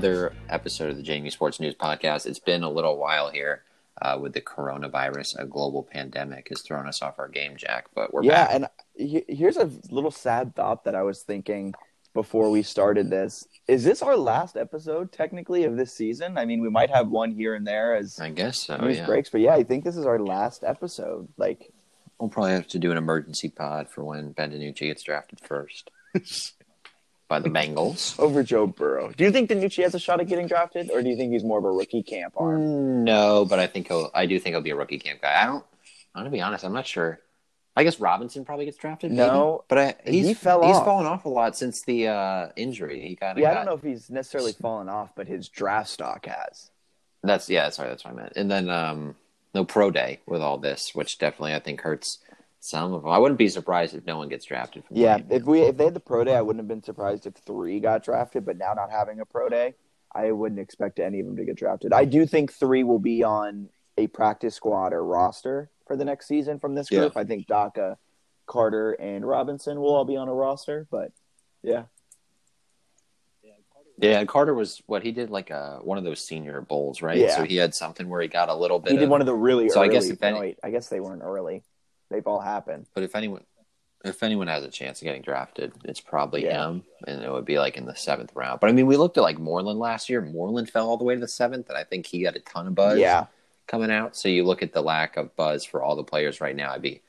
Another episode of the JMU Sports News Podcast. It's been a little while here uh, with the coronavirus. A global pandemic has thrown us off our game, Jack. But we're yeah, back. and here's a little sad thought that I was thinking before we started this. Is this our last episode technically of this season? I mean, we might have one here and there as I guess so. news yeah. breaks, but yeah, I think this is our last episode. Like, We'll probably have to do an emergency pod for when Ben DiNucci gets drafted first by the Bengals. over Joe Burrow. Do you think DiNucci has a shot at getting drafted, or do you think he's more of a rookie camp arm? No, but I think he'll. I do think he'll be a rookie camp guy. I don't. I'm gonna be honest. I'm not sure. I guess Robinson probably gets drafted. maybe. No, but I, he's he fell He's off. fallen off a lot since the uh, injury. He kind of. Yeah, I don't know if he's necessarily fallen off, but his draft stock has. That's yeah. Sorry, that's what I meant. And then um, no pro day with all this, which definitely I think hurts some of them. I wouldn't be surprised if no one gets drafted. From Yeah, if we if they had the pro day, I wouldn't have been surprised if three got drafted. But now not having a pro day, I wouldn't expect any of them to get drafted. I do think three will be on a practice squad or roster for the next season from this group. I think Daka, Carter, and Robinson will all be on a roster. But yeah, yeah. Carter was what he did like a one of those senior bowls, right? Yeah. So he had something where he got a little bit. he did of, one of the really So I guess if any- no, wait, I guess they weren't early. They've all happened. But if anyone, if anyone has a chance of getting drafted, it's probably Yeah. him, and it would be like in the seventh round. But I mean, we looked at like Moreland last year. Moreland fell all the way to the seventh, and I think he got a ton of buzz. Yeah, coming out. So you look at the lack of buzz for all the players right now. It'd be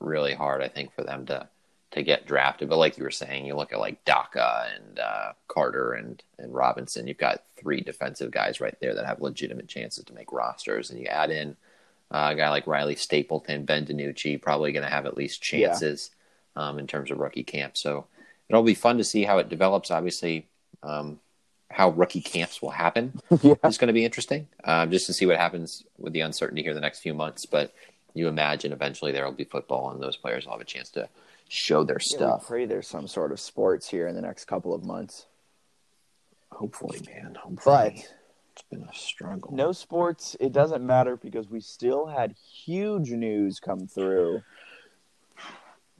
really hard, I think, for them to to get drafted. But like you were saying, you look at like Daka and uh, Carter and and Robinson. You've got three defensive guys right there that have legitimate chances to make rosters, and you add in uh, a guy like Riley Stapleton, Ben DiNucci, probably going to have at least chances um, in terms of rookie camp. So it'll be fun to see how it develops. Obviously. Um, how rookie camps will happen yeah. is going to be interesting, um, just to see what happens with the uncertainty here the next few months. But you imagine eventually there will be football, and those players will have a chance to show their Yeah, stuff. pray there's some sort of sports here in the next couple of months. Hopefully, man. Hopefully, But it's been a struggle. no sports, it doesn't matter because we still had huge news come through.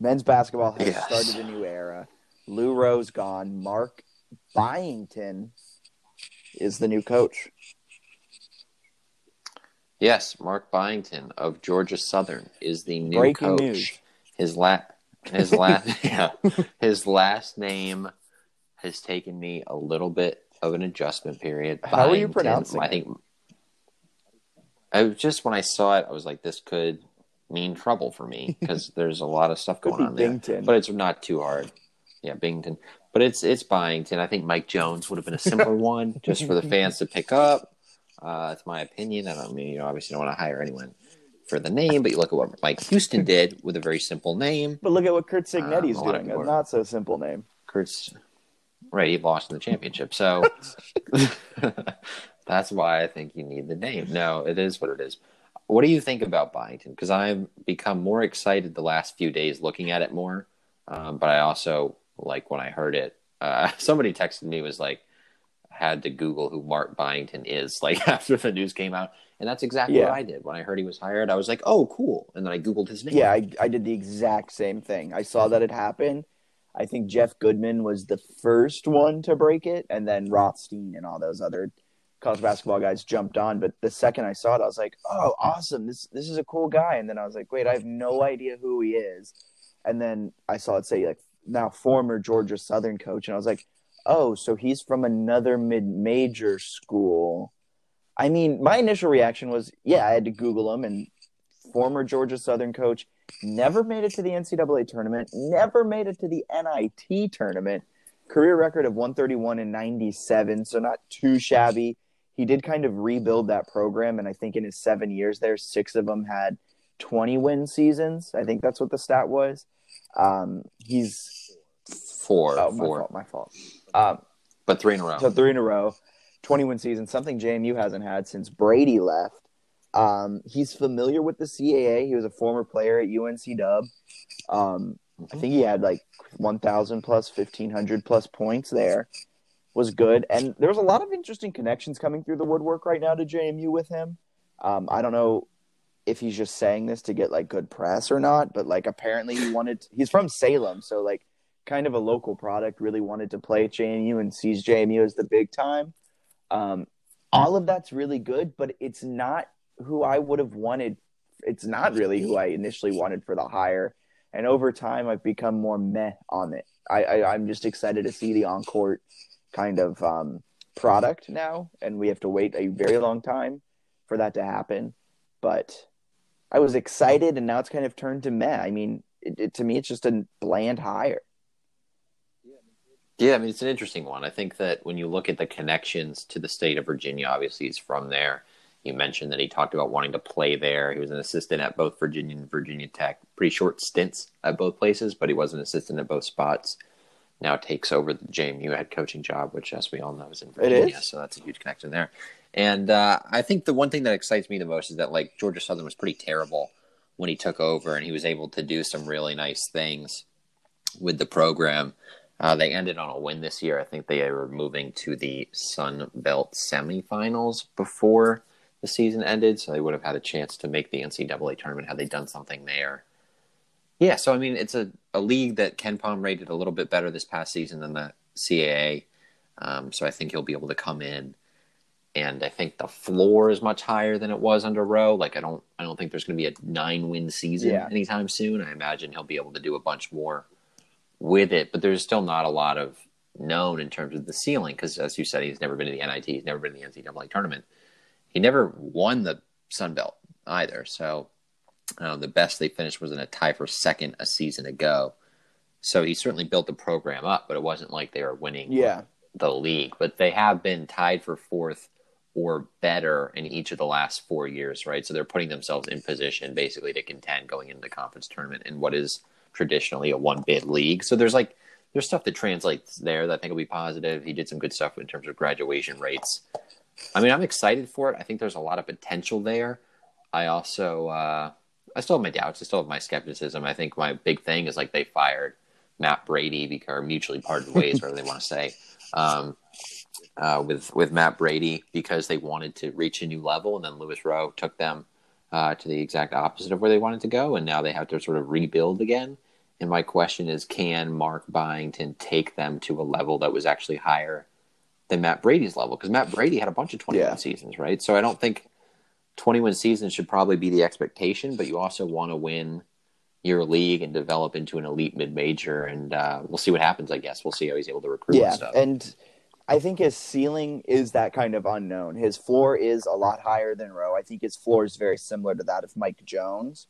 Men's basketball has Yes. started a new era. Lou Rowe's gone. Mark Byington is the new coach. Yes, Mark Byington of Georgia Southern is the new Breaking coach. news. His la- his last yeah, his last name has taken me a little bit of an adjustment period. How are you pronouncing I it? think I was just when I saw it, I was like, this could mean trouble for me because there's a lot of stuff going on there. Bington. But it's not too hard. Yeah, Bington. But it's it's Byington. I think Mike Jones would have been a simpler one just for the fans to pick up. Uh, that's my opinion. I don't mean you know, obviously you don't want to hire anyone for the name, but you look at what Mike Houston did with a very simple name. But look at what Curt Cignetti's Um, a lot of doing. A not so simple name. Curt's right. He lost in the championship, so that's why I think you need the name. No, it is what it is. What do you think about Byington? Because I've become more excited the last few days looking at it more, um, but I also like when I heard it. Uh, somebody texted me was like had to Google who Mark Byington is like after the news came out, and that's exactly Yeah. what I did when I heard he was hired. I was like, oh, cool, and then I googled his name. Yeah, I, I did the exact same thing. I saw that it happened. I think Jeff Goodman was the first one to break it, and then hmm. Rothstein and all those other college basketball guys jumped on. But the second I saw it, I was like, "Oh, awesome! This this is a cool guy." And then I was like, "Wait, I have no idea who he is." And then I saw it say like now former Georgia Southern coach, and I was like, "Oh, so he's from another mid-major school." I mean, my initial reaction was, "Yeah, I had to Google him and former Georgia Southern coach." never made it to the NCAA tournament, never made it to the NIT tournament. Career record of 131 and 97, so not too shabby. He did kind of rebuild that program, and I think in his seven years there, six of them had 20 win seasons. I think that's what the stat was. Um, he's four, oh my four, fault, my fault. Um, but three in a row. so three in a row, 20 win season, something JMU hasn't had since Brady left. Um, he's familiar with the CAA. He was a former player at UNC Dub. Um, I think he had like 1,000 plus, 1,500 plus points there. Was good. And there's a lot of interesting connections coming through the woodwork right now to JMU with him. Um, I don't know if he's just saying this to get like good press or not, but like apparently he wanted, he's from Salem. So like kind of a local product, really wanted to play at JMU and sees JMU as the big time. Um, all of that's really good, but it's not who I would have wanted. It's not really who I initially wanted for the hire. And over time, I've become more meh on it. I, I, I'm just excited to see the on court kind of um, product now, and we have to wait a very long time for that to happen. But I was excited, and now it's kind of turned to meh. I mean, it, it, to me, it's just a bland hire. Yeah, I mean, it's an interesting one. I think that when you look at the connections to the state of Virginia, obviously he's from there. You mentioned that he talked about wanting to play there. He was an assistant at both Virginia and Virginia Tech. Pretty short stints at both places, but he was an assistant at both spots. Now takes over the JMU head coaching job, which, as we all know, is in Virginia. is. So that's a huge connection there. And uh, I think the one thing that excites me the most is that like Georgia Southern was pretty terrible when he took over, and he was able to do some really nice things with the program. Uh, they ended on a win this year. I think they were moving to the Sun Belt semifinals before the season ended, so they would have had a chance to make the NCAA tournament had they done something there. Yeah, so I mean, it's a, a league that KenPom rated a little bit better this past season than the CAA. Um, so I think he'll be able to come in, and I think the floor is much higher than it was under Rowe. Like I don't, I don't think there's going to be a nine win season Yeah. anytime soon. I imagine he'll be able to do a bunch more with it, but there's still not a lot of known in terms of the ceiling because, as you said, he's never been to the NIT, he's never been to the NCAA tournament. He never won the Sun Belt either. So uh, the best they finished was in a tie for second a season ago. So he certainly built the program up, but it wasn't like they were winning Yeah. the league. But they have been tied for fourth or better in each of the last four years, right? So they're putting themselves in position basically to contend going into the conference tournament in what is traditionally a one bid league. So there's like there's stuff that translates there that I think will be positive. He did some good stuff in terms of graduation rates. I mean, I'm excited for it. I think there's a lot of potential there. I also uh, I still have my doubts. I still have my skepticism. I think my big thing is like they fired Matt Brady because or mutually parted ways, whatever they want to say, um, uh, with with Matt Brady because they wanted to reach a new level, and then Louis Rowe took them uh, to the exact opposite of where they wanted to go, and now they have to sort of rebuild again. And my question is, can Mark Byington take them to a level that was actually higher than Matt Brady's level? Because Matt Brady had a bunch of twenty-one Yeah. seasons, right? So I don't think 21 seasons should probably be the expectation, but you also want to win your league and develop into an elite mid major. And uh, we'll see what happens, I guess. We'll see how he's able to recruit Yeah, and stuff. and I think his ceiling is that kind of unknown. His floor is a lot higher than Rowe. I think his floor is very similar to that of Mike Jones.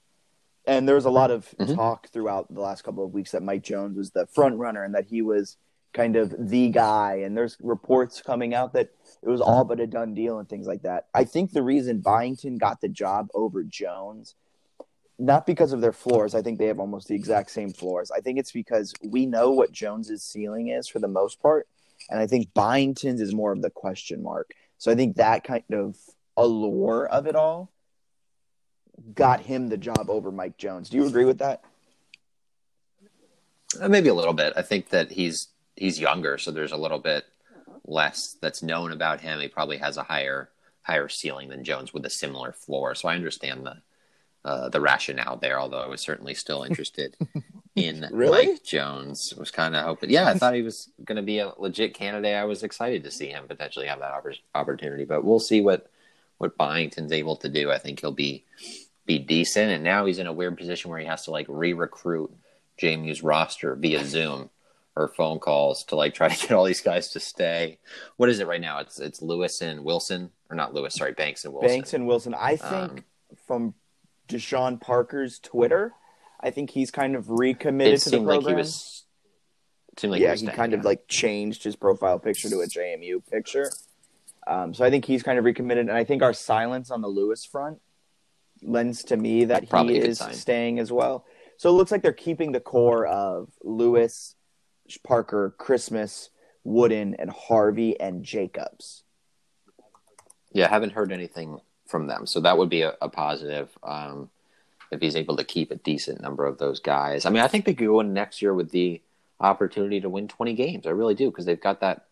And there was a lot of Mhm. talk throughout the last couple of weeks that Mike Jones was the front runner and that he was kind of the guy. And there's reports coming out that it was all but a done deal and things like that. I think the reason Byington got the job over Jones, not because of their floors, I think they have almost the exact same floors. I think it's because we know what Jones's ceiling is for the most part. And I think Byington's is more of the question mark. So I think that kind of allure of it all got him the job over Mike Jones. Do you agree with that? Uh, maybe a little bit. I think that he's he's younger, so there's a little bit less that's known about him. He probably has a higher higher ceiling than Jones with a similar floor. So I understand the uh, the rationale there. Although I was certainly still interested in Really? Mike Jones. Was kind of hoping. Yeah, I thought he was going to be a legit candidate. I was excited to see him potentially have that oppor- opportunity. But we'll see what what Byington's able to do. I think he'll be be decent. And now he's in a weird position where he has to like re-recruit JMU's roster via Zoom or phone calls to like try to get all these guys to stay. What is it right now? It's it's Lewis and Wilson, or not Lewis? Sorry, Banks and Wilson. Banks and Wilson. I think Um, from Deshaun Parker's Twitter, I think he's kind of recommitted it to the seemed like program. he was. Seemed like yeah, he staying, kind of like changed his profile picture to a JMU picture. Um, so I think he's kind of recommitted, and I think our silence on the Lewis front lends to me that Probably he is sign. staying as well. So it looks like they're keeping the core of Lewis, Parker, Christmas, Wooden, and Harvey and Jacobs. Yeah, I haven't heard anything from them, so that would be a, a positive. Um, if he's able to keep a decent number of those guys, I mean, I think they could go in next year with the opportunity to win twenty games. I really do because they've got that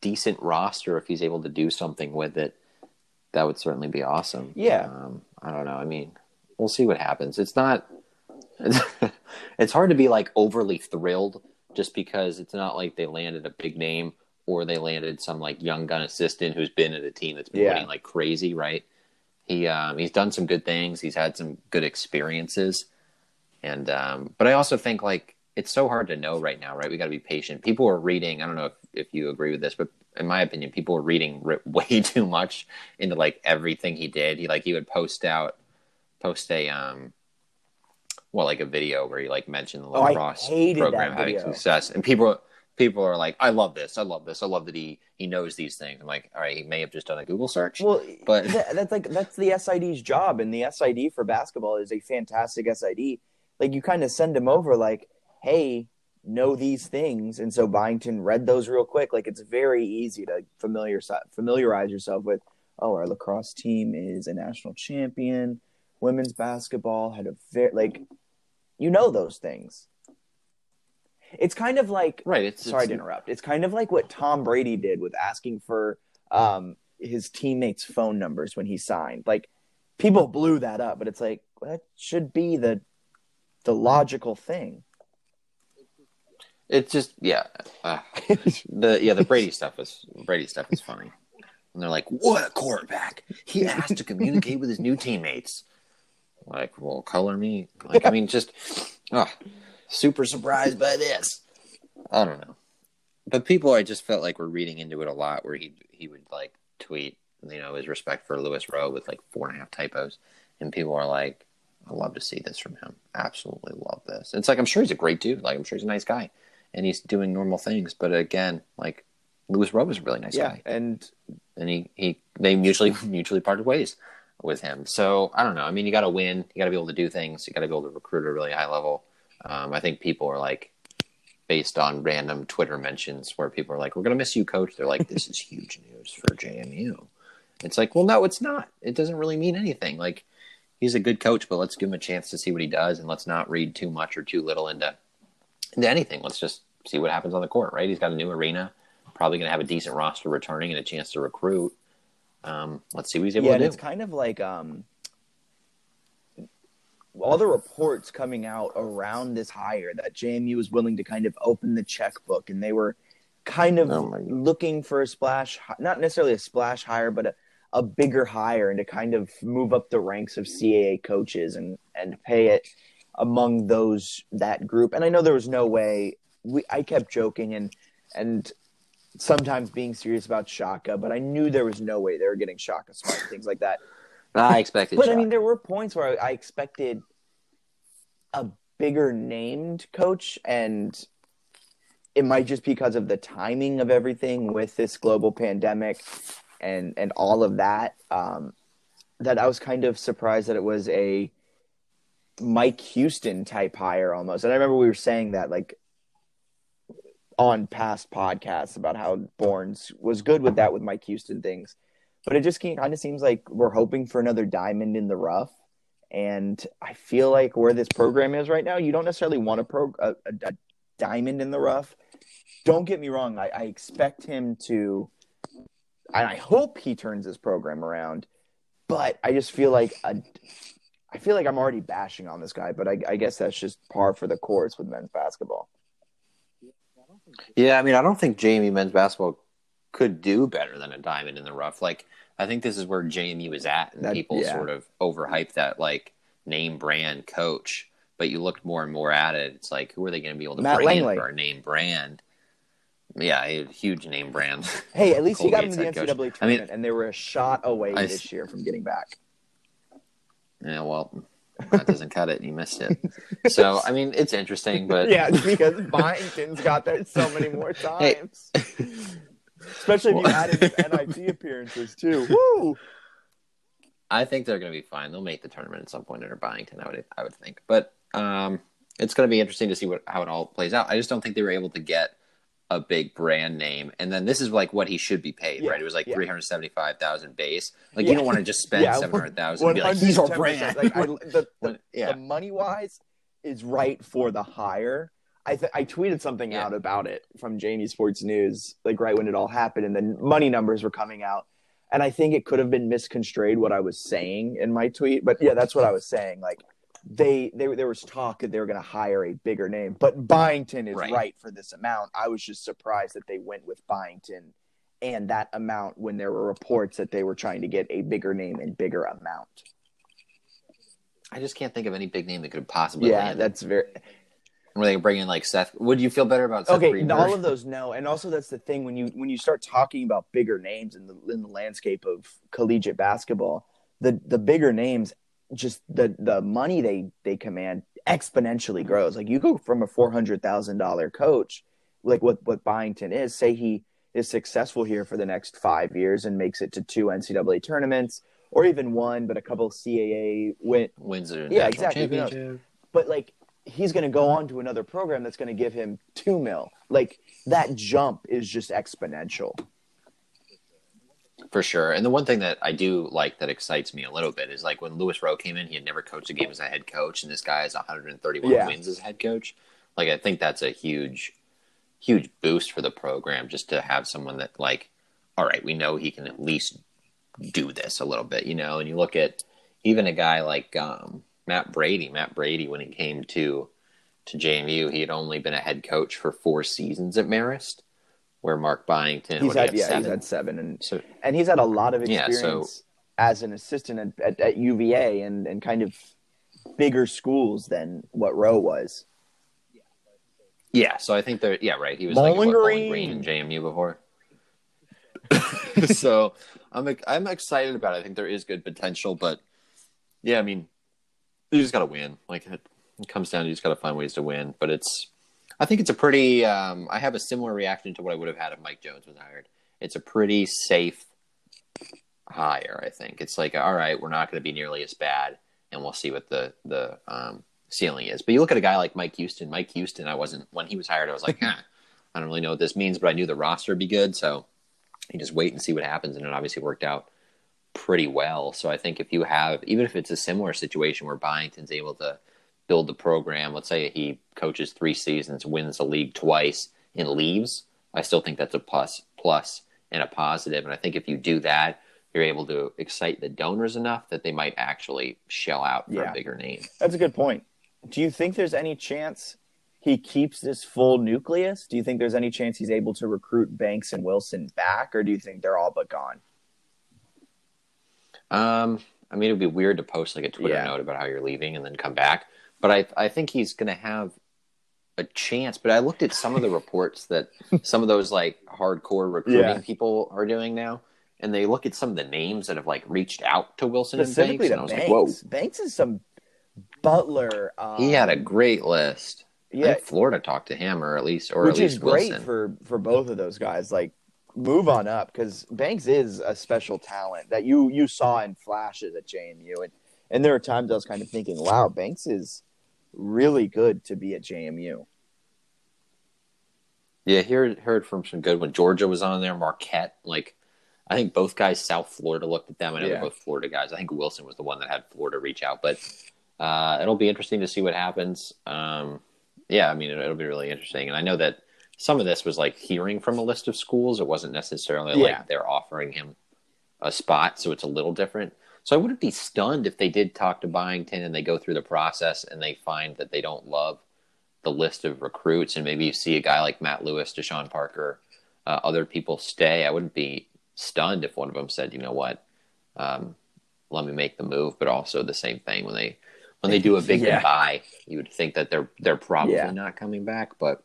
decent roster. If he's able to do something with it, that would certainly be awesome. Yeah. um, I don't know. I mean, we'll see what happens. It's not. It's, hard to be like overly thrilled just because it's not like they landed a big name or they landed some like young gun assistant who's been at a team that's been Yeah. winning like crazy, right? He um, he's done some good things. He's had some good experiences, and um, but I also think like it's so hard to know right now, right? We got to be patient. People are reading. I don't know if, if you agree with this, but in my opinion, people are reading way too much into like everything he did. He like he would post out, post a um, well, like a video where he like mentioned the Oh, lacrosse hated program having success, and people people are like, I love this, I love this, I love that he he knows these things. I'm like, all right, he may have just done a Google search, Well, But- tha- that's like that's the SID's job, and the SID for basketball is a fantastic SID. Like you kind of send him over, like, hey, know these things, and so Byington read those real quick. Like it's very easy to familiar familiarize yourself with. Oh, our lacrosse team is a national champion. Women's basketball had a very like, you know those things. It's kind of like right? It's sorry it's, to interrupt. It's kind of like what Tom Brady did with asking for um, his teammates' phone numbers when he signed. Like people blew that up, but it's like that should be the the logical thing. It's just yeah, uh, the yeah the Brady stuff was Brady stuff is funny, and they're like, "What a quarterback! He has to communicate with his new teammates." Like, well, color me. Like, I mean, just oh, super surprised by this. I don't know, but people, I just felt like were reading into it a lot, where he he would like tweet, you know, his respect for Louis Rowe with like four and a half typos, and people are like, "I love to see this from him. Absolutely love this." It's like I'm sure he's a great dude. Like I'm sure he's a nice guy and he's doing normal things. But again, like Louis Rowe was a really nice yeah, guy, and and he, he they mutually mutually parted ways with him. So I don't know. I mean, you got to win. You got to be able to do things. You got to be able to recruit at a really high level. Um, I think people are like based on random Twitter mentions where people are like, "We're gonna miss you, coach." They're like, "This is huge news for JMU." It's like, well, no, it's not. It doesn't really mean anything. Like he's a good coach, but let's give him a chance to see what he does, and let's not read too much or too little into into anything. Let's just see what happens on the court, right? He's got a new arena, probably going to have a decent roster returning and a chance to recruit. Um, let's see what he's able yeah, to do. it's kind of like um, all the reports coming out around this hire that JMU was willing to kind of open the checkbook, and they were kind of Oh looking for a splash, not necessarily a splash hire, but a, a bigger hire, and to kind of move up the ranks of CAA coaches and and pay it among those that group. And I know there was no way. We I kept joking and and sometimes being serious about Shaka, but I knew there was no way they were getting Shaka smart and things like that. I expected. But I mean, there were points where I, I expected a bigger named coach and it might just be because of the timing of everything with this global pandemic and and all of that um, that I was kind of surprised that it was a Mike Houston type hire almost. And I remember we were saying that like on past podcasts about how Bournes was good with that with Mike Houston things. But it just kind of seems like we're hoping for another diamond in the rough. And I feel like where this program is right now, you don't necessarily want a, pro, a, a, diamond in the rough. Don't get me wrong. I, I expect him to, and I hope he turns this program around. But I just feel like a, I feel like I'm already bashing on this guy. But I, I guess that's just par for the course with men's basketball. Yeah, I mean, I don't think JMU men's basketball could do better than a diamond in the rough. Like, I think this is where JMU is at, and That- people yeah. sort of overhype that like name brand coach. But you look more and more at it, it's like, who are they going to be able to Matt bring Langley. in for a name brand? Yeah, a huge name brand. Hey, at least he got into the head coach. NCAA tournament, I mean, and they were a shot away I- this year from getting back. yeah, well, that doesn't cut it. You missed it. So, I mean, it's interesting, but yeah, because Byington's got there so many more Hey. times. Especially if you added his NIT appearances too. Woo! I think they're going to be fine. They'll make the tournament at some point under Byington. I would, I would think, but um, it's going to be interesting to see what how it all plays out. I just don't think they were able to get a big brand name, and then this is like what he should be paid, Yeah, right? It was like yeah. three hundred seventy five thousand base. Like Yeah. you don't want to just spend Yeah, seven hundred thousand be like he's our 110%. brand. Like, I, the, the, yeah, the money wise is right for the hire. I th- I tweeted something out about it from JMU Sports News, like right when it all happened, and then money numbers were coming out, and I think it could have been misconstrued what I was saying in my tweet, but yeah, that's what I was saying. Like they, they there was talk that they were going to hire a bigger name, but Byington is Right. right. for this amount. I was just surprised that they went with Byington and that amount when there were reports that they were trying to get a bigger name and bigger amount. I just can't think of any big name that could possibly. Yeah, that's very where they bring in like Seth. Would you feel better about Seth okay. Greenberg? All of those, no, and also that's the thing when you when you start talking about bigger names in the in the landscape of collegiate basketball, the the bigger names, just the the money they they command exponentially grows. Like you go from a four hundred thousand dollar coach, like what what Byington is, say he is successful here for the next five years and makes it to two NCAA tournaments or even one, but a couple CAA win wins Yeah, exactly. Who knows? championship. but like he's going to go on to another program that's going to give him two mil. Like that jump is just exponential. For sure. And the one thing that I do like that excites me a little bit is like when Louis Rowe came in, he had never coached a game as a head coach, and this guy has 131 Yeah. wins as head coach. Like I think that's a huge, huge boost for the program just to have someone that like, all right, we know he can at least do this a little bit, you know. And you look at even a guy like um, Matt Brady. Matt Brady, when he came to to JMU, he had only been a head coach for four seasons at Marist, where Mark Byington He's he had yeah, he's seven? had seven, and So and he's had a lot of Yeah, experience so- as an assistant at, at, at UVA and and kind of bigger schools than what Rowe was. Yeah, so I think they're yeah right. He was Bowling like what, Green. Bowling Green in JMU before. so I'm I'm excited about it. I think there is good potential, but yeah, I mean, you just got to win. Like it, it comes down to you just got to find ways to win. But it's I think it's a pretty. Um, I have a similar reaction to what I would have had if Mike Jones was hired. It's a pretty safe hire. I think it's like all right, we're not going to be nearly as bad, and we'll see what the the um, ceiling is. But you look at a guy like Mike Houston. Mike Houston, I wasn't when he was hired. I was like, eh, I don't really know what this means, but I knew the roster would be good, so you just wait and see what happens. And it obviously worked out pretty well. So I think if you have, even if it's a similar situation where Byington's able to build the program, let's say he coaches three seasons, wins the league twice, and leaves, I still think that's a plus, plus and a positive. And I think if you do that, you're able to excite the donors enough that they might actually shell out for Yeah. a bigger name. That's a good point. Do you think there's any chance he keeps this full nucleus? Do you think there's any chance he's able to recruit Banks and Wilson back, or do you think they're all but gone? Um, I mean, it would be weird to post like a Twitter Yeah. note about how you're leaving and then come back. But I, I think he's going to have a chance. But I looked at some of the reports that some of those like hardcore recruiting Yeah. people are doing now, and they look at some of the names that have like reached out to Wilson and Banks, and I was Banks. like, whoa, Banks is some Butler. Um, he had a great list. Yeah, Florida talked to him, or at least, or which at least is great Wilson. for for both of those guys. Like, move on up because Banks is a special talent that you you saw in flashes at JMU, and and there are times I was kind of thinking, wow, Banks is really good to be at JMU. Yeah, heard heard from some good when Georgia was on there. Marquette, like I think both guys, South Florida looked at them. I know Yeah. they're both Florida guys. I think Wilson was the one that had Florida reach out, but uh, it'll be interesting to see what happens. Um, yeah, I mean it, will be really interesting, and I know that some of this was like hearing from a list of schools. It wasn't necessarily Yeah. like they're offering him a spot, so it's a little different. So I wouldn't be stunned if they did talk to Byington and they go through the process and they find that they don't love the list of recruits, and maybe you see a guy like Matt Lewis, Deshaun Parker, uh, other people stay. I wouldn't be stunned if one of them said, "You know what, um, let me make the move." But also the same thing when they when they do a big Yeah. goodbye, you would think that they're they're probably Yeah. not coming back. But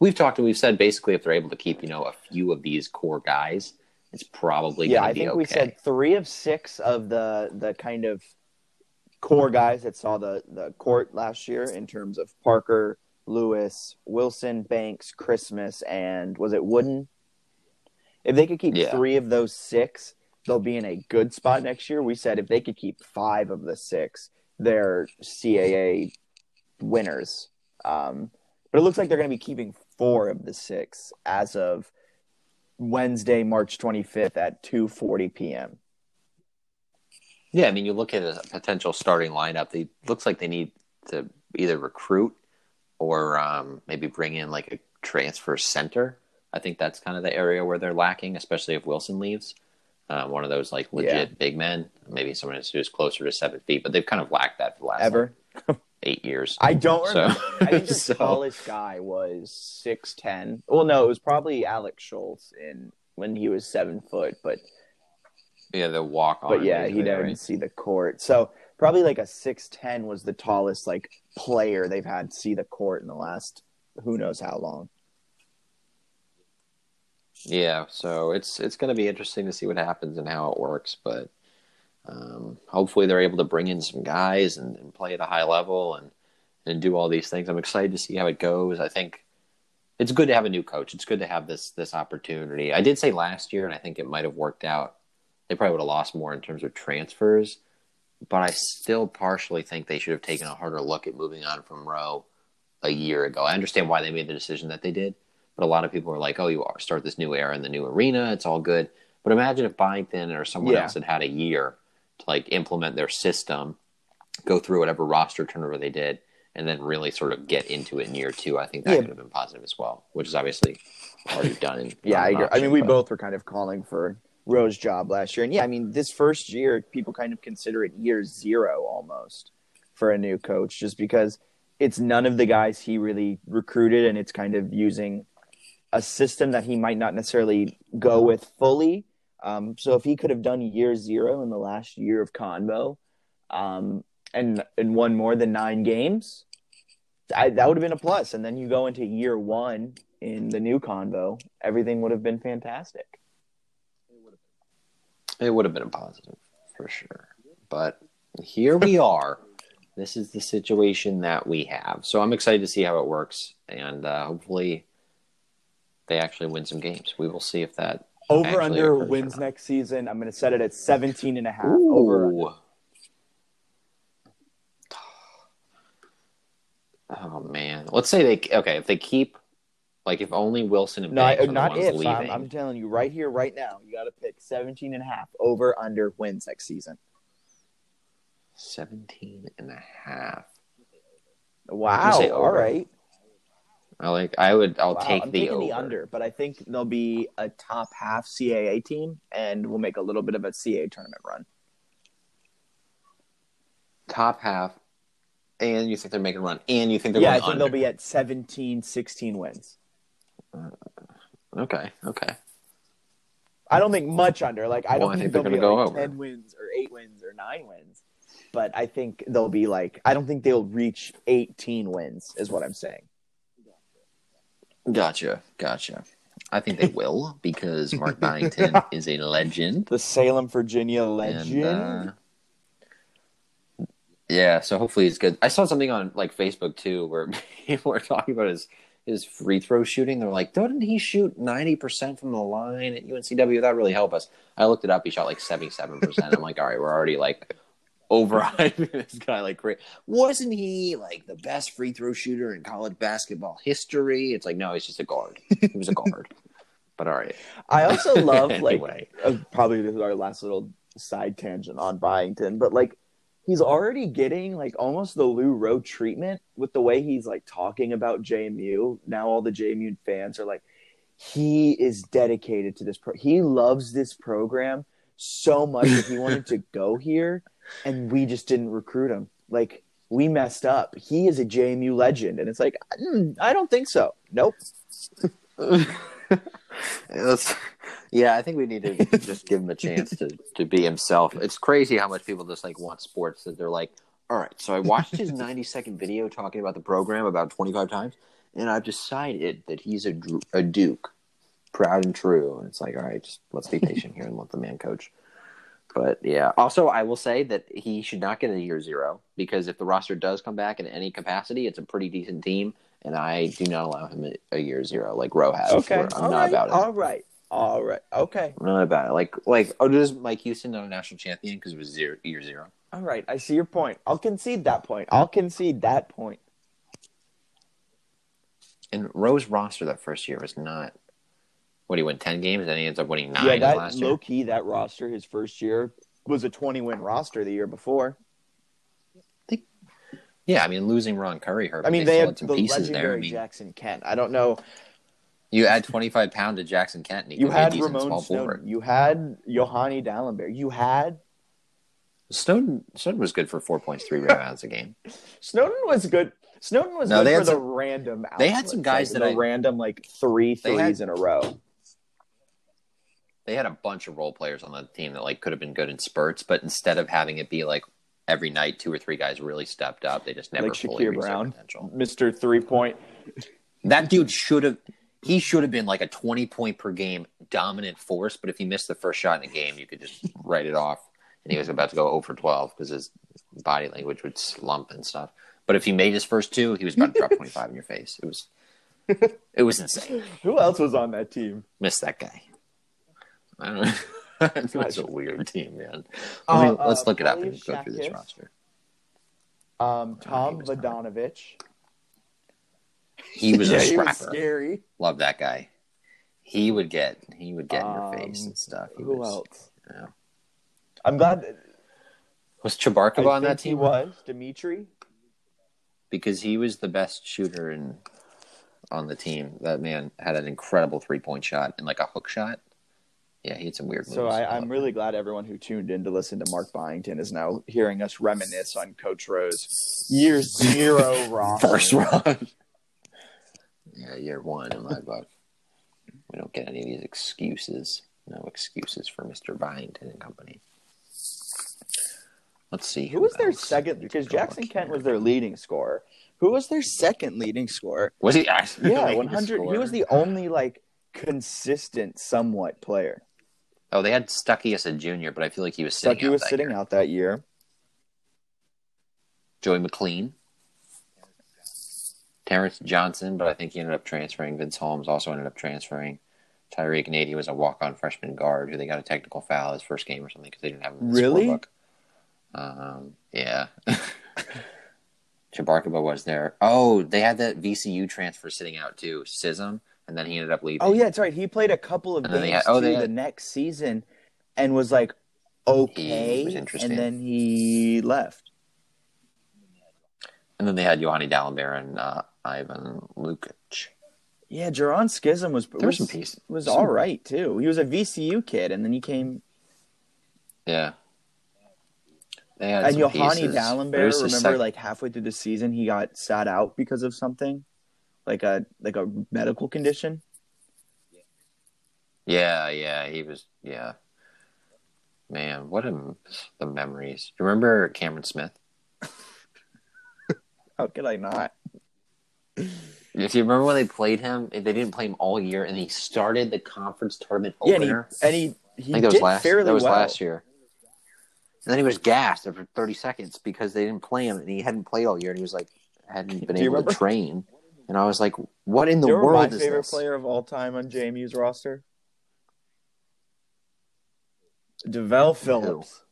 we've talked and we've said basically if they're able to keep you know a few of these core guys, it's probably yeah, going I to be think okay. we said three of six of the the kind of core guys that saw the the court last year in terms of Parker, Lewis, Wilson, Banks, Christmas, and was it Wooden? If they could keep Yeah. three of those six, they'll be in a good spot next year. We said if they could keep five of the six, they're CAA winners. Um, but it looks like they're going to be keeping four of the six as of Wednesday, March 25th at 2:40 p.m. Yeah, I mean, you look at a potential starting lineup. They looks like they need to either recruit or um, maybe bring in like a transfer center. I think that's kind of the area where they're lacking, especially if Wilson leaves. Um, one of those like legit Yeah. big men, maybe someone who's closer to seven feet, but they've kind of lacked that for the last Ever? Like, eight years. I don't So- remember. I think the so- tallest guy was six ten. Well, no, it was probably Alex Schultz in when he was seven foot. But yeah, the walk on. but yeah, he didn't see the court. So probably like a six ten was the tallest like player they've had see the court in the last who knows how long. Yeah, so it's it's going to be interesting to see what happens and how it works, but um, hopefully they're able to bring in some guys and, and play at a high level and and do all these things. I'm excited to see how it goes. I think it's good to have a new coach. It's good to have this this opportunity. I did say last year, and I think it might have worked out. They probably would have lost more in terms of transfers, but I still partially think they should have taken a harder look at moving on from Rowe a year ago. I understand why they made the decision that they did, but a lot of people are like, "Oh, you are start this new era in the new arena. It's all good." But imagine if Byington or someone Yeah. else had had a year to like implement their system, go through whatever roster turnover they did, and then really sort of get into it in year two. I think that Yeah. could have been positive as well, which is obviously already done. In, Yeah, I agree. I mean, we but- both were kind of calling for Rowe's job last year, and yeah, I mean, this first year, people kind of consider it year zero almost for a new coach, just because it's none of the guys he really recruited, and it's kind of using a system that he might not necessarily go with fully. Um, so if he could have done year zero in the last year of Convo, um, and and won more than nine games, I, that would have been a plus. And then you go into year one in the new Convo, everything would have been fantastic. It would have been a positive for sure. But here we are. This is the situation that we have. So I'm excited to see how it works. And uh, hopefully they actually win some games. We will see if that. Over Actually under wins not. next season. I'm going to set it at 17 and a half. Over. Ooh. Oh man, let's say they okay. If they keep, like, if only Wilson and No, I, Banks the not ones if. leaving, I'm, I'm telling you right here, right now, you got to pick 17 and a half. Over under wins next season. 17 and a half. Wow. All right. I like. I would. I'll Wow, take I'm the the under, but I think there'll be a top half CAA team, and we'll make a little bit of a CA tournament run. Top half, and you think they're making a run, and you think they're Yeah, I think under. they'll be at 17, 16 wins. Uh, okay. Okay. I don't think much under. Like I don't I think, think they're gonna go like over. ten wins or eight wins or nine wins. But I think they'll be like I don't think they'll reach eighteen wins. Is what I'm saying. Gotcha. Gotcha. I think they will because Mark Byington is a legend. The Salem, Virginia And, legend. uh, Yeah, so hopefully he's good. I saw something on like Facebook too where people were talking about his his free throw shooting. They're like, "Didn't he shoot ninety percent from the line at UNCW? That really help us." I looked it up. He shot like seventy seven percent. I'm like, all right, we're already like overhyping this guy like great. Wasn't he like the best free throw shooter in college basketball history? It's like, no, he's just a guard. He was a guard. but all right. I also love like Anyway. uh, probably this is our last little side tangent on Byington, but like he's already getting like almost the Lou Rowe treatment with the way he's like talking about JMU. Now all the JMU fans are like, he is dedicated to this. Pro- he loves this program so much that he wanted to go here, and we just didn't recruit him. Like we messed up. He is a JMU legend, and it's like mm, I don't think so. Nope. Let's- yeah, I think we need to just give him a chance to, to be himself. It's crazy how much people just like want sports that they're like, all right, so I watched his 90 second video talking about the program about 25 times, and I've decided that he's a, a Duke, proud and true. And it's like, all right, just let's be patient here and let the man coach. But yeah, also I will say that he should not get a year zero because if the roster does come back in any capacity, it's a pretty decent team, and I do not allow him a, year zero like Rowe has. Okay. I'm All not right. about it. All right. All right. Okay. I'm not about it. Like, like, oh, does Mike Houston not a national champion because it was zero, year zero? All right. I see your point. I'll concede that point. I'll concede that point. And Rowe's roster that first year was not. What he win ten games, and he ends up winning nine yeah, that last year. low key that roster his first year was a 20 win roster the year before. I Think. Yeah, I mean losing Ron Curry hurt. I mean, they, they had some the pieces there. I mean, Jackson Kent. I don't know. you add twenty five pound to Jackson Kent, and he You had Ramon small Snowden. forward. You had Yohanny Dalembert. You had Snowden, Snowden was good for four points, three rebounds a game. Snowden was good. Snowden was No, good for had the some- random. they had some guys like, that the I- random like three They had- in a row. They had a bunch of role players on the team that like could have been good in spurts, but instead of having it be like every night two or three guys really stepped up, they just never Like fully Shakir reached their potential. Mister Three Point. That dude should have. He should have been like a twenty point per game dominant force. But if he missed the first shot in a game, you could just write it off. And he was about to go 0 for twelve because his body language would slump and stuff. But if he made his first two, he was about to drop twenty five in your face. It was, it was insane. Who else was on that team? Miss that guy. I don't know. It's a weird team, man. Uh, Let me- let's uh, look it up and go through this roster. Um, Tom not. Vodanovich. He was yeah, a he scrapper. scary. Love that guy. He would get he would get in your Um, face and stuff. He Who was, else? yeah. I'm glad that Was Cabarkapa on that he team? was Dimitri. Because he was the best shooter in on the team. That man had an incredible three point shot and like a hook shot. Yeah, he had some weird. So I, I'm really glad everyone who tuned in to listen to Mark Byington is now hearing us reminisce on Coach Rowe's year zero roster. first run. yeah, year one in my book. We don't get any of these excuses. No excuses for Mr. Byington and company. Let's see. Who was their second? Because Jackson Kent was their leading scorer. Who was their second leading scorer? Was he actually? Yeah, 100. He was the only like consistent, somewhat player. Oh, they had Stuckey as a junior, but I feel like he was sitting Stuckey out was that sitting year. out that year. Joey McLean, Terrence Johnson, but I think he ended up transferring. Vince Holmes also ended up transferring. Tyreek Nady was a walk-on freshman guard who they got a technical foul his first game or something because they didn't have him in the Really? scorebook. Um, yeah. Cabarkapa was there. Oh, they had that VCU transfer sitting out too, Sism, and then he ended up leaving. Oh yeah, that's right. He played a couple of And games they had- oh, they had- the next season, and was like okay, was interesting. and then he left. And then they had Yohanny Dalembert and uh, Ivan Lukic. Yeah, Jaron Schism was There were was, some pieces. was all right too. He was a VCU kid, and then he came. Yeah. They had And Yohanny pieces. But it Dalembert, was remember, sec- like halfway through the season, he got sat out because of something, like a like a medical condition. Yeah, yeah, he was. Yeah, man, what a the memories. You remember Cameron Smith? How could I not? If you remember when they played him, they didn't play him all year, and he started the conference tournament Yeah, and he opener. and he I think that was last. That was well. last year. And then he was gassed after 30 seconds because they didn't play him, and he hadn't played all year, and he was like hadn't been able remember? to train. And I was like, "What in the You know world my favorite this?" player of all time on JMU's roster? Develle Phillips.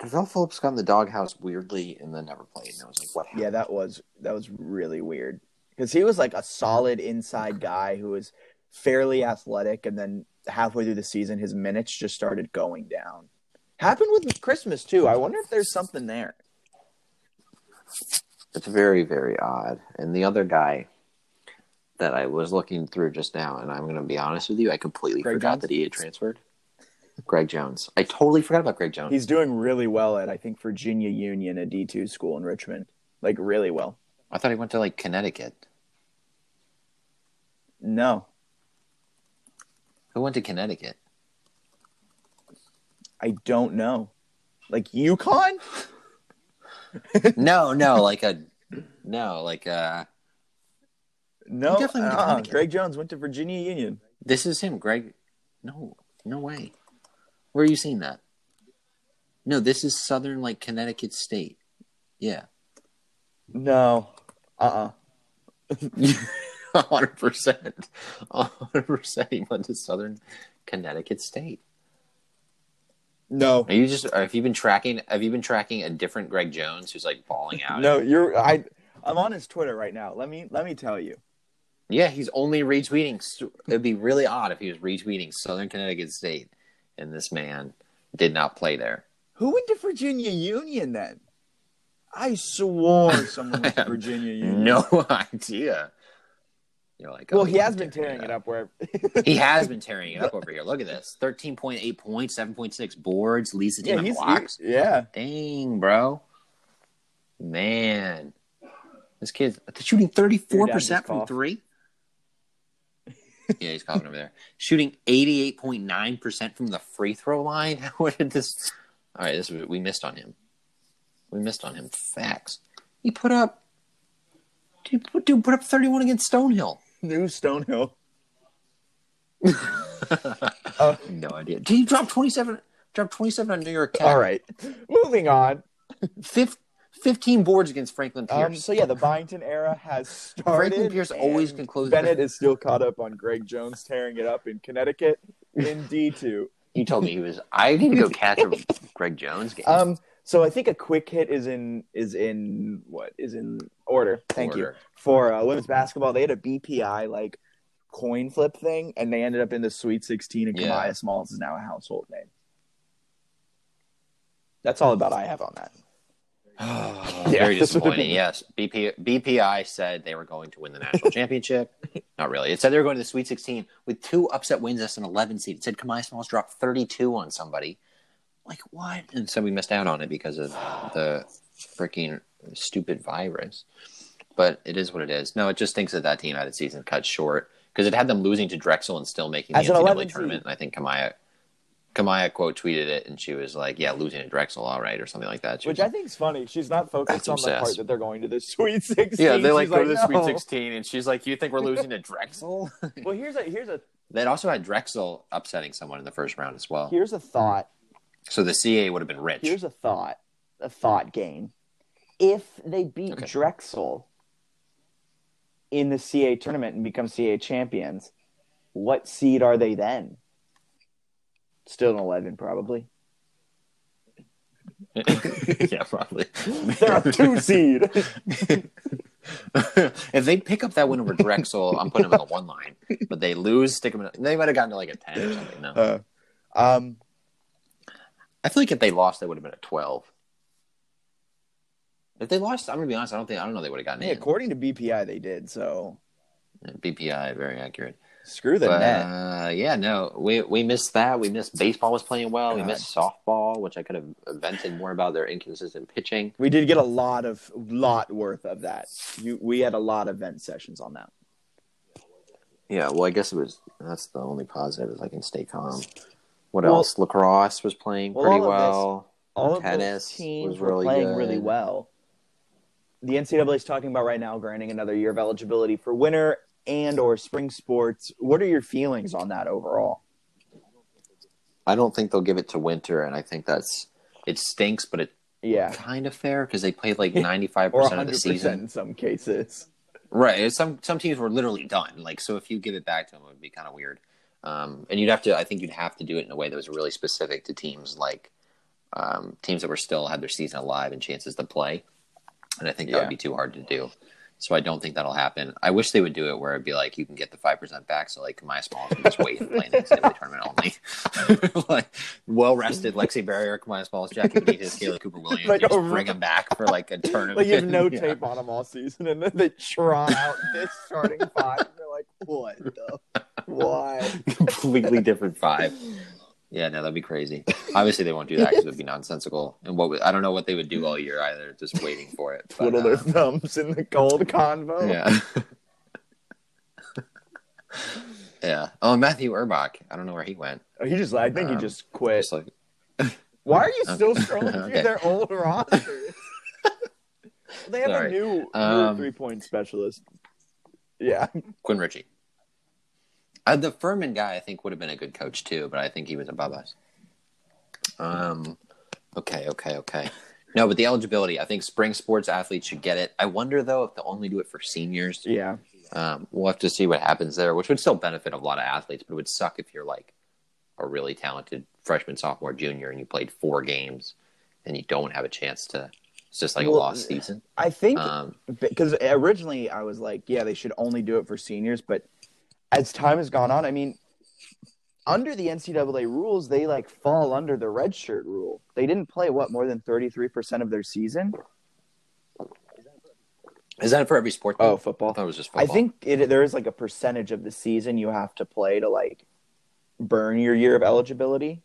Develle Phillips got in the doghouse weirdly and then never played. And I was like, "What?" Yeah, that was that was really weird because he was like a solid inside guy who was fairly athletic, and then halfway through the season, his minutes just started going down. Happened with Christmas too. I wonder if there's something there. It's very, very odd. And the other guy that I was looking through just now, and I'm going to be honest with you, I completely Greg forgot Jones? that he had transferred. Greg Jones. I totally forgot about Greg Jones. He's doing really well at I think Virginia Union, a D two school in Richmond. Like really well. I thought he went to like Connecticut. No, Who went to Connecticut? I don't know. Like UConn? no, no, like a no, like uh No, definitely uh-uh. Greg Jones went to Virginia Union. this is him, Greg. No, no way. Where are you seeing that? No, this is Southern like Connecticut State. Yeah. No, uh, uh hundred percent. hundred percent he went to Southern Connecticut State. No, Are you just have you been tracking have you been tracking a different Greg Jones who's like balling out? no. You're I. I'm on his Twitter right now. Let me let me tell you. Yeah, he's only retweeting. It'd be really odd if he was retweeting Southern Connecticut State, and this man did not play there. Who went to Virginia Union then? I swore someone went to Virginia Union. No idea. You're like, Well, oh, he has been tearing it up where He has been tearing it up over here. Look at this: thirteen point eight points, seven point six boards, leads the team yeah, in blocks. he- yeah. Dang, bro, man, this kid's shooting thirty four percent Your dad just from three. yeah, he's coughing over there. Shooting eighty eight point nine percent from the free throw line. what did this? All right, this was, we missed on him. We missed on him. Facts. He put up. Dude, dude put up thirty one against Stonehill. New Stonehill. No idea. Did he drop twenty seven? Drop twenty seven on New York Cat. All right, moving on. Fif- 15 boards against Franklin Pierce. Um, so yeah, the Byington era has started. Franklin Pierce always can close- Bennett is still caught up on Greg Jones tearing it up in Connecticut in D two. he told me he was. I need to go catch a Greg Jones game. Um, so I think a quick hit is in is in what is in order. Thank you for uh, women's basketball. They had a BPI like coin flip thing, and they ended up in the Sweet Sixteen. And Yeah. Kamiah Smalls is now a household name. That's all about I have on that. Very this would've disappointing. Yes, BP, BPI said they were going to win the national championship. Not really. It said they were going to the Sweet 16 with two upset wins as an 11 seed. It said Kamiah Smalls dropped 32 on somebody. Like what? And so we missed out on it because of the freaking stupid virus. But it is what it is. No, it just thinks that that team had its season cut short because it had them losing to Drexel and still making the As an NCAA tournament. seed. And I think Kamiah, Kamiah quote tweeted it and she was like, "Yeah, losing to Drexel, all right," or something like that. She Which was I think is funny. She's not focused That's on the obsessed. part that they're going to the Sweet Sixteen. Yeah, they like She's go to the Sweet 16, and she's like, "You think we're losing to Drexel?" Well, here's a here's a They'd also had Drexel upsetting someone in the first round as well. here's a thought. So the CAA would have been rich. Here's a thought. A thought game. If they beat Okay. Drexel in the CAA tournament and become CAA champions, what seed are they then? Still an eleven, probably. yeah, probably. They're a two seed. if they pick up that win over Drexel, I'm putting them in the one line. But they lose, stick them in. They might have gotten to like a 10 or something. No. Uh, um, I feel like if they lost, they would have been at 12. If they lost, I'm going to be honest, I don't think, I don't know they would have gotten hey, in. according to BPI, they did. So BPI, very accurate. screw the But, net. uh, yeah, no, we we missed that. We missed baseball was playing well. We missed softball, which I could have vented more about their inconsistent pitching. We did get a lot of lot worth of that. You, we had a lot of vent sessions on that. Yeah, well, I guess it was that's the only positive is I can stay calm. What Well- else? Lacrosse was playing Well, pretty all of this- well. all of Tennis those teams was were really playing good. really well. The NCAA is talking about right now granting another year of eligibility for winter and or spring sports. What are your feelings on that overall? I don't think they'll give it to Winter, and I think that's it stinks, but it Yeah, kind of fair because they played like ninety five percent of the season. in some cases. Right. Some some teams were literally done. Like so, if you give it back to them, it would be kind of weird. Um, and you'd have to. I think you'd have to do it in a way that was really specific to teams like um, teams that were still had their season alive and chances to play. And I think that Yeah. would be too hard to do. So I don't think that'll happen. I wish they would do it where it'd be like you can get the five percent back, so like my small can just wait and play in the NCAA tournament only. like well rested Lexi Barrier, Kamiah Smalls, Jackie Benitez, Kayla Cooper Williams, Like just bring them back for like a tournament. Like you have no Yeah. tape on them all season, and then they trot out this starting five. And they're like, "What the? Why?" completely different five. Yeah, no, that'd be crazy. Obviously, they won't do that because it would be nonsensical. And what would- I don't know what they would do all year either, just waiting for it. Twiddle their uh, thumbs in the gold convo. yeah, yeah. Oh, Matthew Urbach. I don't know where he went. Oh, He just, I think he Um, just quit. Just like Why are you still scrolling Okay. through their old rosters? they have Sorry. a new, Um, three point specialist. Yeah, Quinn Ritchie. Uh, the Furman guy, I think, would have been a good coach too, but I think he was above us. Um. Okay. Okay. Okay. No, but the eligibility, I think spring sports athletes should get it. I wonder though if they'll only do it for seniors. yeah. Um, we'll have to see what happens there, which would still benefit a lot of athletes, but it would suck if you're like a really talented freshman, sophomore, junior, and you played four games and you don't have a chance to. It's just like Well, a lost season. I think Um, because originally I was like, yeah, they should only do it for seniors, but as time has gone on, I mean, under the NCAA rules, they like fall under the redshirt rule. They didn't play what more than thirty three percent of their season. is that for every sport? Oh, though? I football. thought it was just football. I think it, there is like a percentage of the season you have to play to like burn your year of eligibility.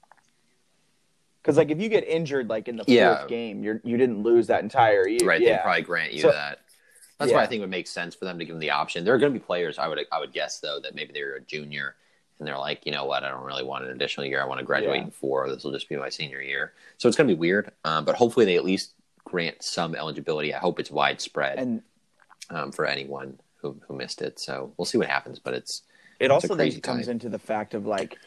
Because like if you get injured like in the fourth Yeah. game, you're you didn't lose that entire year. right. Yeah. They probably grant you So- that. That's why I think it would make sense for them to give them the option. There are going to be players I would I would guess though that maybe they're a junior and they're like, you know what, I don't really want an additional year. I want to graduate Yeah. in four. This will just be my senior year. So it's going to be weird. Um, but hopefully they at least grant some eligibility. I hope it's widespread. and um, for anyone who, who missed it. So we'll see what happens, but it's it also then crazy comes time. into the fact of like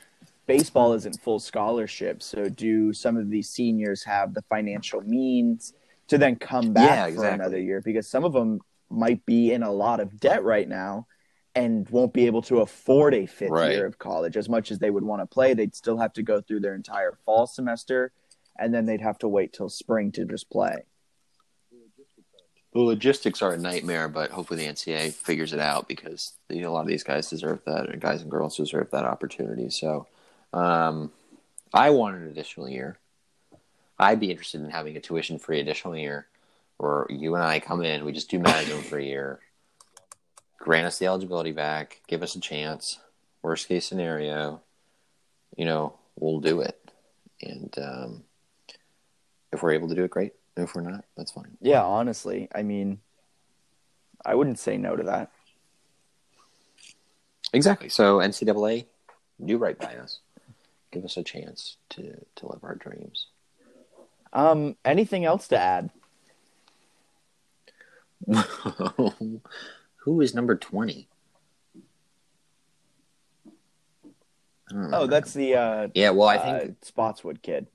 baseball isn't full scholarship. So do some of these seniors have the financial means to then come back Yeah, for another year? Because some of them might be in a lot of debt right now and won't be able to afford a fifth Right. year of college as much as they would want to play. They'd still have to go through their entire fall semester and then they'd have to wait till spring to just play. the logistics are a nightmare, but hopefully the NCAA figures it out because you know, a lot of these guys deserve that, and guys and girls deserve that opportunity. So um, I want an additional year. I'd be interested in having a tuition free additional year where you and I come in, we just do management for a year, grant us the eligibility back, give us a chance. Worst case scenario, you know, we'll do it. And um, if we're able to do it, great. If we're not, that's fine. Yeah, honestly, I mean, I wouldn't say no to that. Exactly. So NCAA, do right by us. Give us a chance to to live our dreams. Um, anything else to add? Who is number twenty? Oh, that's the uh, yeah. Well, I uh, think Spotswood kid.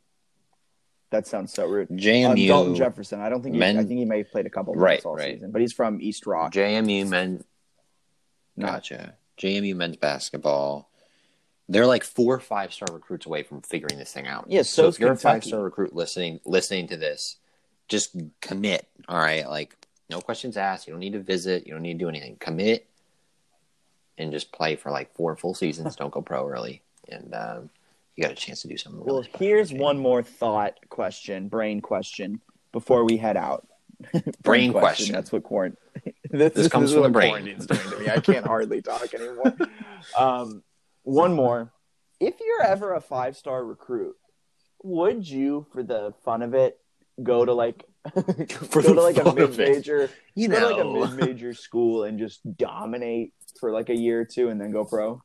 That sounds so rude. Uh, JMU Dalton Jefferson. I don't think. He, men- I think he may have played a couple Right, all right. season, but he's from East Rock. JMU men. Gotcha. JMU men's basketball. They're like four or five star recruits away from figuring this thing out. Yeah, so so's if you're a five star recruit listening listening to this, just commit. All right, like no questions asked. You don't need to visit. You don't need to do anything. Commit and just play for like four full seasons. don't go pro early, and um, you got a chance to do something. Well, Really special. here's one more thought question, brain question, before we head out. Brain question. That's what quarantine. this, This comes from the brain. to me. I can't hardly talk anymore. Um, one more. If you're ever a five star recruit, would you, for the fun of it, go to like For go to like a mid-major, you to like a mid major school and just dominate for like a year or two and then go pro?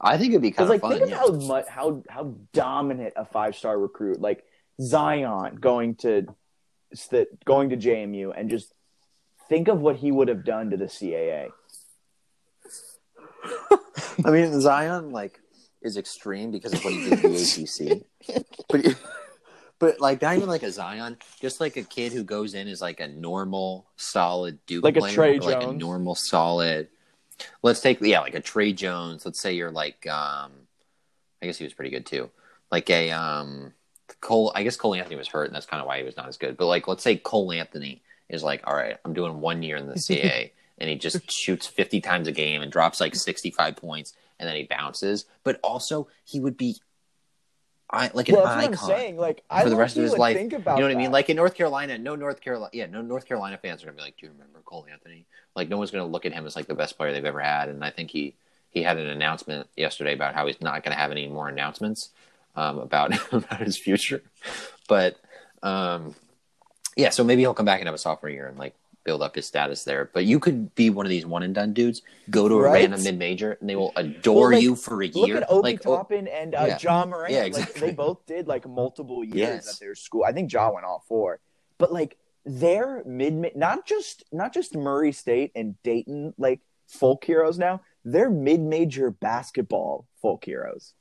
I think it'd be kind Because of like, fun. think yeah. of how much how how dominant a five star recruit like Zion going to going to JMU and just think of what he would have done to the CAA. I mean, Zion, like, is extreme because of what he did to the ACC. But but like not even like a Zion, just like a kid who goes in as like a normal, solid Duke Like a Tre like a normal, solid. Let's take yeah, like a Tre Jones. Let's say you're like um, I guess he was pretty good too. Like a um, Cole. I guess Cole Anthony was hurt, and that's kind of why he was not as good. But like, let's say Cole Anthony is like, all right, I'm doing one year in the CAA, and he just shoots 50 times a game and drops like 65 points, and then he bounces. But also, he would be, I like an Well, that's what icon I'm saying. Like, I for the rest of his life. Think about You know what I mean? Like in North Carolina, no North Carolina, yeah, no North Carolina fans are gonna be like, "Do you remember Cole Anthony?" Like, no one's gonna look at him as like the best player they've ever had. And I think he he had an announcement yesterday about how he's not gonna have any more announcements um, about about his future. But um, yeah, so maybe he'll come back and have a sophomore year and like build up his status there. But you could be one of these one and done dudes, go to a Right? random mid major, and they will adore like, you for a Look year. at Obi like, oh, Toppin and uh, yeah. Ja Morant. Yeah, Like, exactly. they both did like multiple years Yes. at their school. I think Ja went all four, but like their mid, not just not just Murray State and Dayton, like folk heroes now. They're mid-major basketball folk heroes.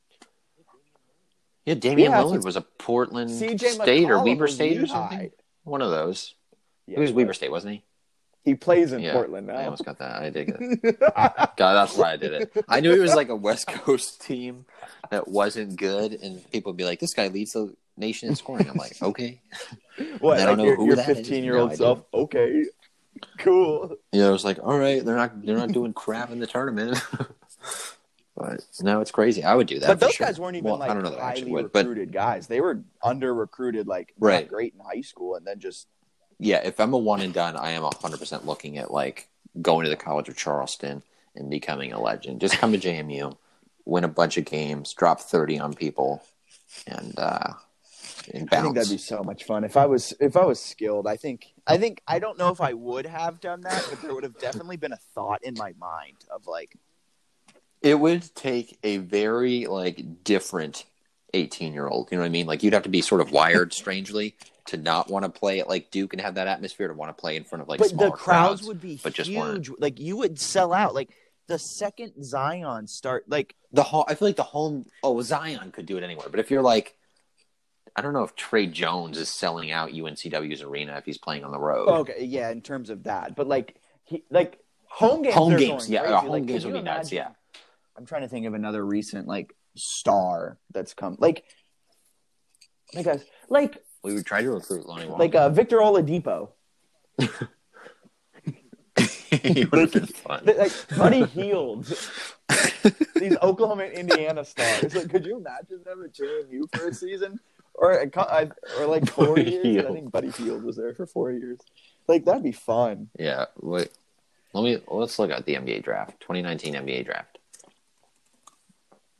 yeah, Damian Yeah, Lillard was a Portland CJ State or Weber State or something. One of those. Yeah, he was Weber. State, wasn't he? He plays in yeah, Portland I almost got that. I did get it. God, that's why I did it. I knew it was like a West Coast team that wasn't good, and people would be like, "This guy leads the nation in scoring." I'm like, "Okay." what? I don't like know your, who your 15 year old No, self? Okay, cool. Yeah, I was like, "All right, they're not they're not doing crap in the tournament." but no, it's crazy. I would do that. but those sure. guys weren't even Well, like I don't know that highly would, but recruited guys. They were under recruited, like not Right. great in high school, and then just yeah, if I'm a one and done, I am 100% looking at like going to the College of Charleston and becoming a legend. Just come to JMU, win a bunch of games, drop 30 on people, and uh, and I think that'd be so much fun. If I was if I was skilled, I think I think I don't know if I would have done that, but there would have definitely been a thought in my mind of like It would take a very like different 18 year old. You know what I mean? Like you'd have to be sort of wired strangely to not want to play at like Duke and have that atmosphere to want to play in front of like but the crowds, crowds. would be but just weren't. huge. Like you would sell out. Like the second Zion start like the home. I feel like the home. Oh, Zion could do it anywhere, but if you're like, I don't know if Tre Jones is selling out UNCW's arena if he's playing on the road. okay, yeah, in terms of that. But like he like home games home games, yeah, uh, home Like, games would be nuts. Yeah, I'm trying to think of another recent like star that's come like like a like we would try to recruit Lonnie Walker. like uh, Victor Oladipo. he would have been fun. Like Buddy Hield, these Oklahoma and Indiana stars. Like, could you imagine them at JMU for a season, or a or like four Buddy years? I think Buddy Hield was there for four years. Like that'd be fun. Yeah, wait. Let me let's look at the NBA draft, 2019 NBA draft,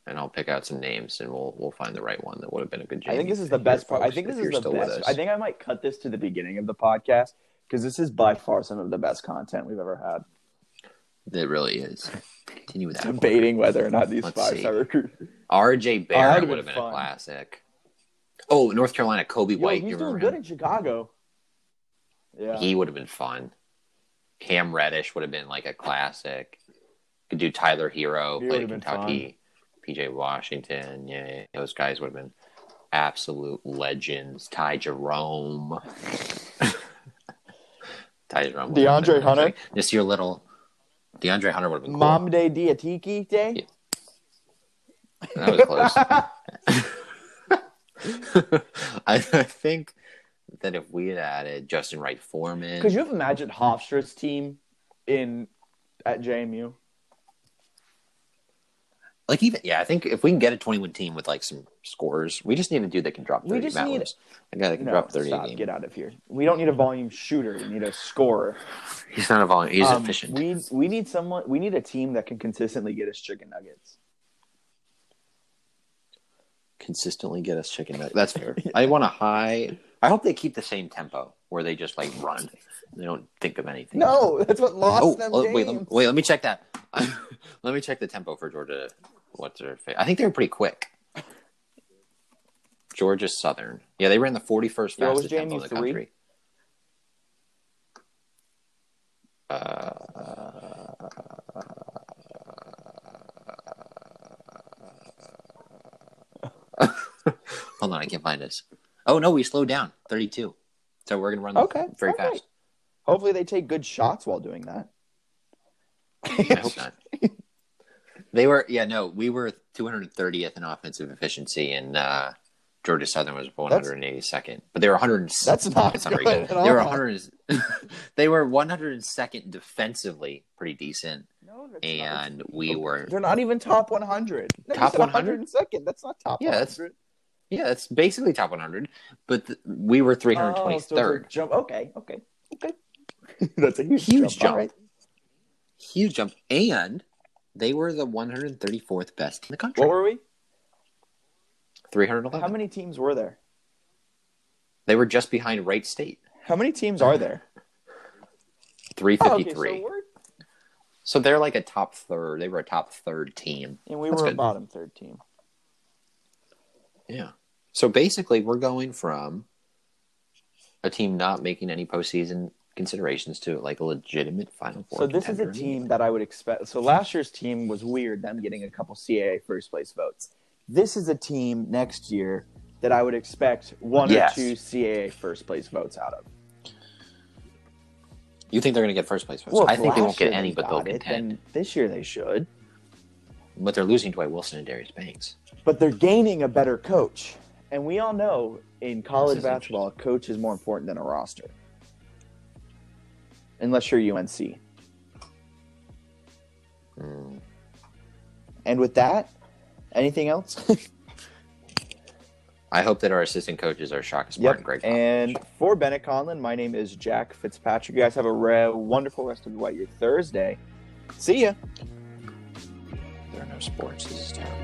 and I'll pick out some names, and we'll we'll find the right one that would have been a good. I think this is the best part. I think this is the best. I think I might cut this to the beginning of the podcast because this is by far some of the best content we've ever had. it really is. Continue with that. Debating whether or not these Let's five see. star recruits. R.J. Barrett have would have been been a classic. Oh, North Carolina, Coby Yo, White. he's you doing good him? in Chicago. Yeah. He would have been fun. Cam Reddish would have been like a classic. Could do Tyler Herro, He played would in have Kentucky. PJ Washington, yeah, yeah, those guys would have been absolute legends. Ty Jerome, Ty Jerome, DeAndre Hunter? like- This year, little DeAndre Hunter would have been cool. Mom Day Diatiki Day. That was close. I, I think that if we had added Justin Wright Foreman, Could you have imagined Hofstra's team in at JMU? Like even yeah, I think if we can get a twenty-one team with like some scores, we just need a dude that can drop We thirty. just Matt need- Williams. a guy that can No, drop thirty stop. a game. Get out of here. We don't need a volume shooter. We need a scorer. He's not a volume. He's Um, efficient. We we need someone. We need a team that can consistently get us chicken nuggets. Consistently get us chicken nuggets. That's fair. I want a high. I hope they keep the same tempo where they just like run. They don't think of anything. No, that's what lost Oh, them oh, games. wait, let me, wait. Let me check that. let me check the tempo for Georgia. What's their? Fa- I think they were pretty quick. Georgia Southern. Yeah, they ran the forty-first Yeah, was fastest tempo in the three? country. Uh, Hold on, I can't find this. Oh no, we slowed down. Thirty-two. So we're gonna run Okay, very right. fast. Hopefully, they take good shots while doing that. I hope not. They were, yeah, no, we were 230th in offensive efficiency, and uh, Georgia Southern was 182nd. But they were 100. That's not that's good good. They were 100. they were 102nd defensively, pretty decent, No, that's and we were. They're not even top 100. No, Top said 100? 102nd. That's not top Yeah, that's 100. Yeah, that's basically top 100. But th- we were Oh, so 323rd. jump. Okay, okay, okay. that's a huge, Huge jump. jump. Right. Huge jump, and they were the 134th best in the country. What were we? 311. How many teams were there? They were just behind Wright State. How many teams are there? 353. Oh, okay, so So they're like a top third. They were a top third team. and we That's were a bottom third team. Yeah. So basically, we're going from a team not making any postseason considerations to like a legitimate Final Four. So this is a team that I would expect. So last year's team was weird, them getting a couple CAA first place votes. This is a team next year that I would expect one Yes. or two CAA first place votes out of. You think they're going to get first place votes? Well, I think they won't get any, but they'll it, contend. this year they should. But they're losing Dwight Wilson and Darius Banks. But they're gaining a better coach. And we all know in college basketball, a coach is more important than a roster. Unless you're UNC. Hmm. And with that, anything else? I hope that our assistant coaches are Shaka Smart and Gregg. Popovich. And for Bennett Conlon, my name is Jack Fitzpatrick. You guys have a re- wonderful rest of your Thursday. See ya. there are no sports. This is terrible.